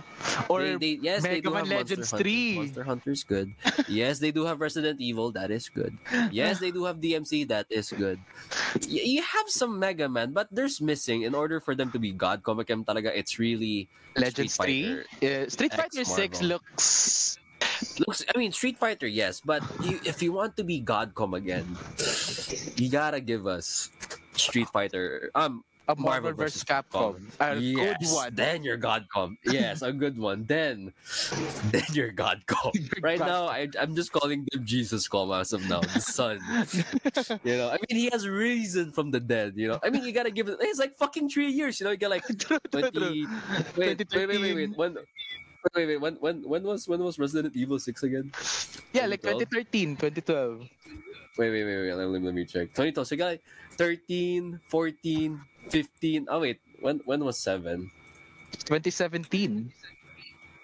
or They- they- yes, they Mega do Man have Legends Monster Hunter. 3. Monster Hunter's good. yes, they do have Resident Evil. That is good. Yes, they do have DMC. That is good. Y- you have some Mega Man, but there's missing. In order for them to be God Comic talaga, it's really Legends Street 3. Uh, Street Fighter 6 looks looks. I mean, Street Fighter, yes, but you, if you want to be Godcom again, you gotta give us Street Fighter. Um, a Marvel, vs. Capcom. A yes, good one. Then you're Godcom. Yes, a good one. Then, then you're Godcom. Right now, I, I'm just calling them Jesus Com as of now, the son. you know, I mean, he has risen from the dead. You know, I mean, you gotta give it. It's like fucking three years. You know, you got like True, true, true. 20, wait, wait, wait, wait, wait. When, wait, wait, wait. When, when, when was when was Resident Evil Six again? Yeah, like 2013, 2012. Wait, wait, wait, wait. Let, me- let me check. 2012. So you got like 13, 14, 15. Oh wait, when when was seven? 2017.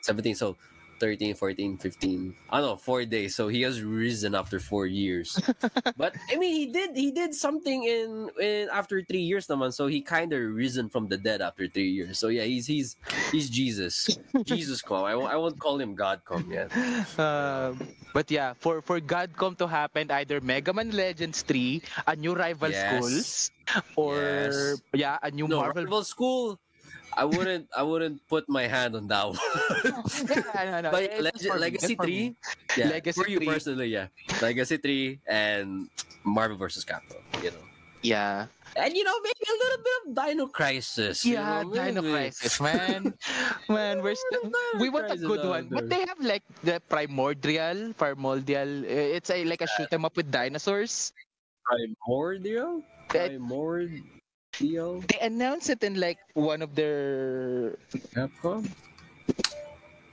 17. So 13, 14, 15. I don't know, four days. So he has risen after four years. but I mean, he did he did something in in after three years, naman. So he kind of risen from the dead after three years. So yeah, he's he's he's Jesus, Jesus come. I won't I won't call him God come yet. Um, but yeah, for for god come to happen, either Mega Man Legends 3, a new rival Yes. schools, or Yes. yeah, a new No, Marvel. rival school. I wouldn't I wouldn't put my hand on that one. yeah, no, no, But it's Leg- Legacy it's for me. 3, yeah, Legacy for you 3. personally, yeah. Legacy 3 and Marvel vs. Capcom, you know. Yeah, And you know, maybe a little bit of Dino Crisis. you yeah, know, Dino. Crisis, man. man, we're still, we want a good one. But they have like the Primordial, Primordial. uh, It's a like a shoot 'em up with dinosaurs. Primordial? That- Primordial? They announced it in like one of their Capcom?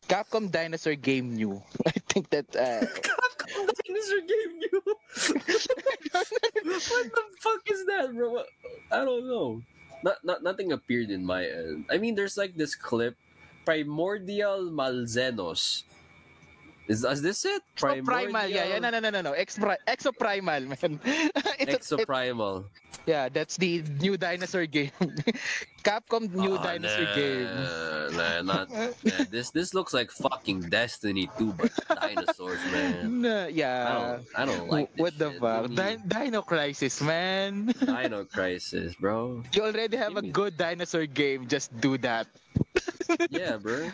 Capcom Dinosaur game new. I think that uh, Capcom Dinosaur Game you? what the fuck is that, bro? I don't know. Not, not nothing appeared in my end. I mean, there's like this clip, Primordial Malzenos. Is, is this it? Exoprimal, yeah, yeah, no, no, no, no, no, Exo, Exoprimal, man. It's a- it- Exoprimal. Yeah, that's the new dinosaur game. Capcom new Oh, dinosaur nah, game. Nah, not. nah, this this looks like fucking Destiny 2, but dinosaurs, man. Nah, I yeah. don't, I don't like this what the shit. fuck? Di- Dino Crisis, man. Dino Crisis, bro. you already have a Give me- good dinosaur game. Just do that. Yeah, bro.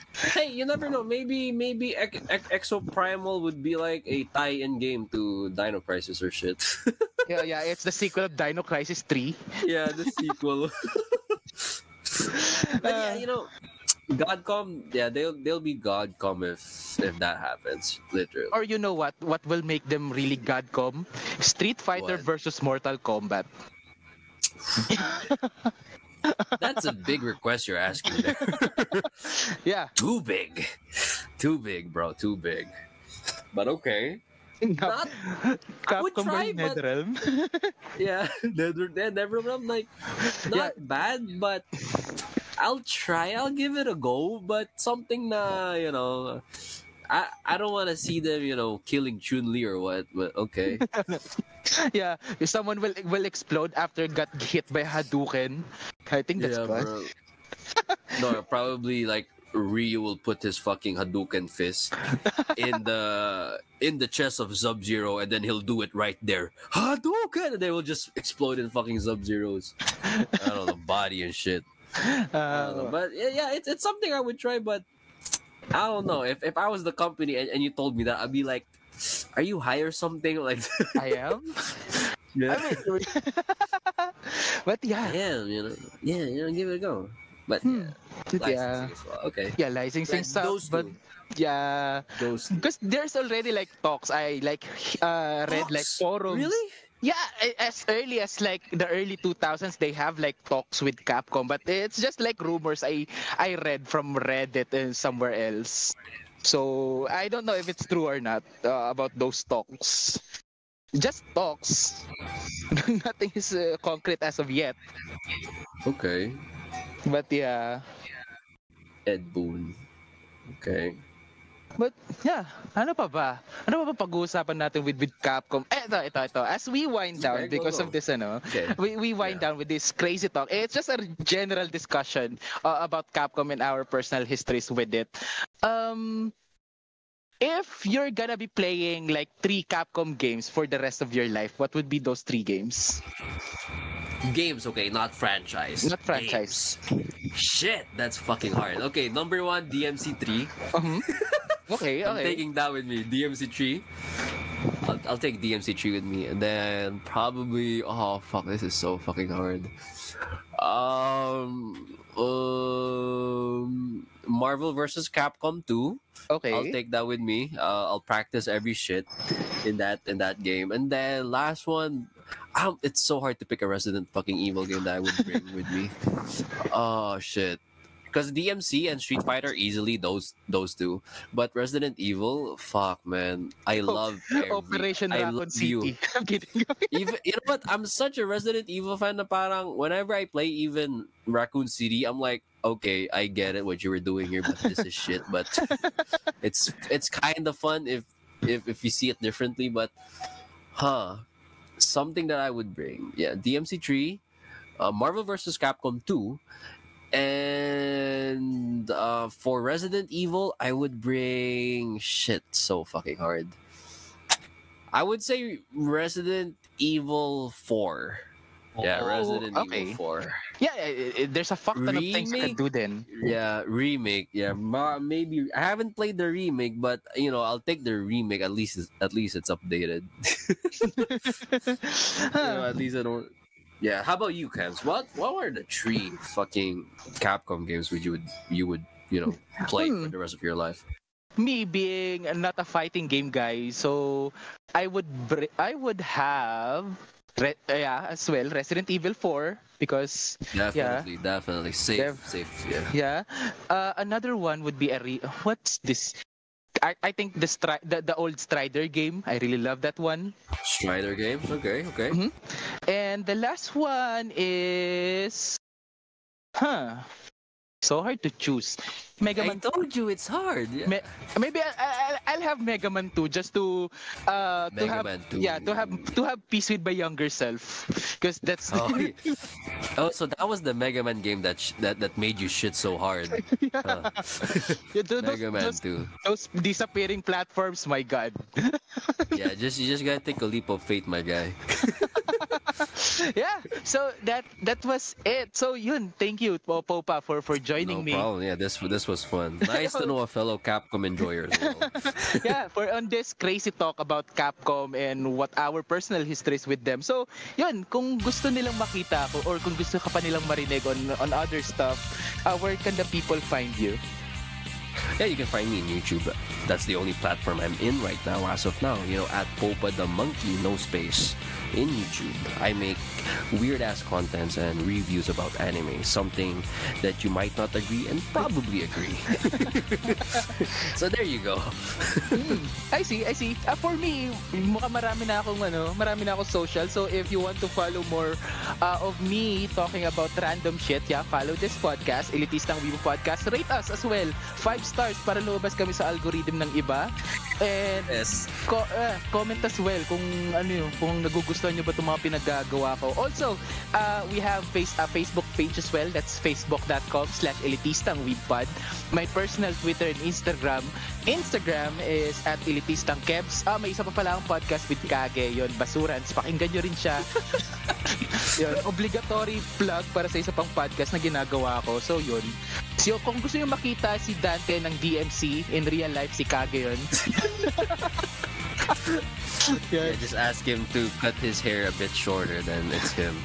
hey, you never know. Maybe maybe Ex- Ex- Exoprimal would be like a tie-in game to Dino Crisis or shit. yeah, yeah, it's the sequel of Dino Crisis 3. yeah, the sequel. but yeah, you know, Godcom, yeah, they'll they'll be Godcom if if that happens, literally. Or you know what? What will make them really godcom? Street Fighter What? versus Mortal Kombat. That's a big request you're asking. There. Yeah. too big, too big, bro, too big. But okay, not I would try, but- NetherRealm. yeah. I'm like, not bad, but I'll try. I'll give it a go. But something na, you know, I I don't want to see them, you know, killing Chun Li or what. But okay, yeah, if someone will will explode after got hit by Hadouken. I think that's yeah, fun. no, probably like Ryu will put his fucking Hadouken fist in the in the chest of Sub Zero, and then he'll do it right there. Hadouken, and they will just explode in fucking Sub Zeros. I don't know, body and shit. I don't know. Uh, But yeah, yeah, it's it's something I would try, but I don't know. If if I was the company and, and you told me that, I'd be like, "Are you high or something?" Like, I am. yeah, I mean, but yeah, am. You know, yeah, you know, give it a go. But Hmm. yeah, yeah, well. Okay, yeah, licensing Like stuff. those But two. yeah, those because there's already like talks. I like uh read like Talks? forums. Really? Yeah, as early as like the early 2000s, they have like talks with Capcom, but it's just like rumors I I read from Reddit and somewhere else. So I don't know if it's true or not uh, about those talks. Just talks. Nothing is uh, concrete as of yet. Okay. But yeah, Ed Boon. Okay. But yeah, ano pa ba? Ano pa ba pag-uusapan natin with with Capcom? Eh, ito, ito, ito. As we wind down because of this ano, Okay. we we wind Yeah. down with this crazy talk. It's just a general discussion uh, about Capcom and our personal histories with it. Um if you're gonna be playing like three Capcom games for the rest of your life, what would be those three games? Games, okay, not franchise. Not franchise. Games. Shit, that's fucking hard. Okay, number one, DMC3. Mhm. Okay, I'm okay. taking that with me. DMC3. I'll, I'll take DMC3 with me, and then probably oh fuck, this is so fucking hard. Um, um, Marvel versus Capcom 2. okay. I'll take that with me. Uh, I'll practice every shit in that in that game, and then last one. Um, it's so hard to pick a Resident fucking Evil game that I would bring with me. Oh shit. Because DMC and Street Fighter easily those those two, but Resident Evil, fuck man, I love every, Operation I Raccoon love you. City. I'm kidding. Even you know what? I'm such a Resident Evil fan na parang whenever I play even Raccoon City, I'm like, okay, I get it what you were doing here, but this is shit. But it's it's kind of fun if if if you see it differently. But huh, something that I would bring, yeah, DMC three, uh, Marvel vs. Capcom two. And uh, for Resident Evil, I would bring shit so fucking hard. I would say Resident Evil 4. Yeah, Oh, Resident okay. Evil 4. Yeah, eh, eh, there's a fuck ton of things you can do then. Yeah, remake. Yeah, ma- maybe I haven't played the remake, but you know, I'll take the remake at least. it's- At least it's updated. You know, at least I don't. Yeah. How about you, Cams? What What are the three fucking Capcom games would you would you would you know play for Hmm. the rest of your life? me being not a fighting game guy, so I would br- I would have re- uh, yeah as well Resident Evil 4 because Definitely, definitely safe, Def- safe. Yeah. yeah uh, another one would be a re- what's this I, I think the, stri- the the old Strider game I really love that one Strider games. Okay, okay. Mhm. and the last one is huh so hard to choose Mega Man. I told you it's hard. Yeah. Me- maybe I- I- I'll, I'll have Mega Man 2 just to uh to Mega have Man 2. yeah to have to have peace with my younger self because that's Oh, yeah. oh, so that was the Mega Man game that sh- that that made you shit so hard. Huh. Yeah, tho- those, Mega Man those, 2. those disappearing platforms my god Yeah, just you just gotta take a leap of faith, my guy. yeah. So that that was it. So yun, thank you Popa for for joining no me. problem. Yeah, this this was fun. Nice to know a fellow Capcom enjoyer as well. yeah, for on this crazy talk about Capcom and what our personal histories with them. So, yun, kung gusto nilang makita ko or kung gusto ka pa nilang marinig on on other stuff, uh, where can the people find you? Yeah, you can find me in YouTube. That's the only platform I'm in right now, as of now. You know, at Popa the Monkey, no space, in YouTube. I make weird ass contents and reviews about anime, something that you might not agree and probably agree. so there you go. mm, I see, I see. Uh, for me, mukha marami na akong ano, marami na akong social. So if you want to follow more uh, of me talking about random shit, yeah, follow this podcast, Elitistang Weibo Podcast. Rate us as well. Five stars para lumabas kami sa algorithm ng iba. And yes. Co- uh, comment as well kung ano yun, kung nagugustuhan nyo ba itong mga pinagagawa ko. Also, uh, we have face, uh, Facebook page as well. That's facebook.com slash elitistang webpod. My personal Twitter and Instagram. Instagram is at elitistang kebs. Ah, may isa pa pala ang podcast with Kage. Yun, Basurans. Pakinggan nyo rin siya. yun, obligatory plug para sa isa pang podcast na ginagawa ko. So, yun. So, kung gusto nyo makita si Dante ng DMC, in real life, si Kage yun. yeah. yeah, just ask him to cut his hair a bit shorter than it's him.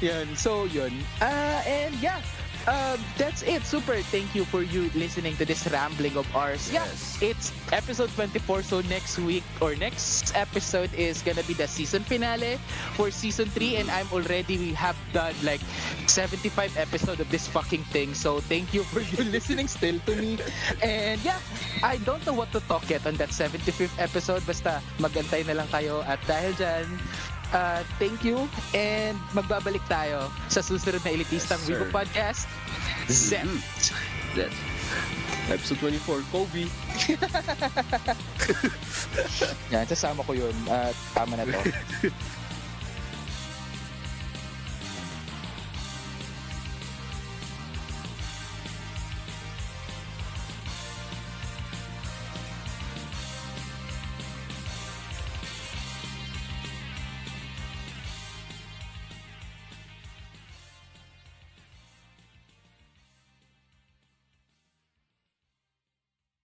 yun. So, yun. Uh, and yeah, um, that's it. Super. Thank you for you listening to this rambling of ours. Yes. Yeah, it's episode 24. So next week or next episode is gonna be the season finale for season 3 and I'm already we have done like 75 episode of this fucking thing. So thank you for you listening still to me. And yeah, I don't know what to talk yet on that 75th episode. Basta magantay na lang kayo at dahil dyan, uh, thank you and magbabalik tayo sa susunod na elitistang Yes, Weibo. Podcast. Zep! That episode 24, Kobe. Yan, sasama ko yun. At tama na to.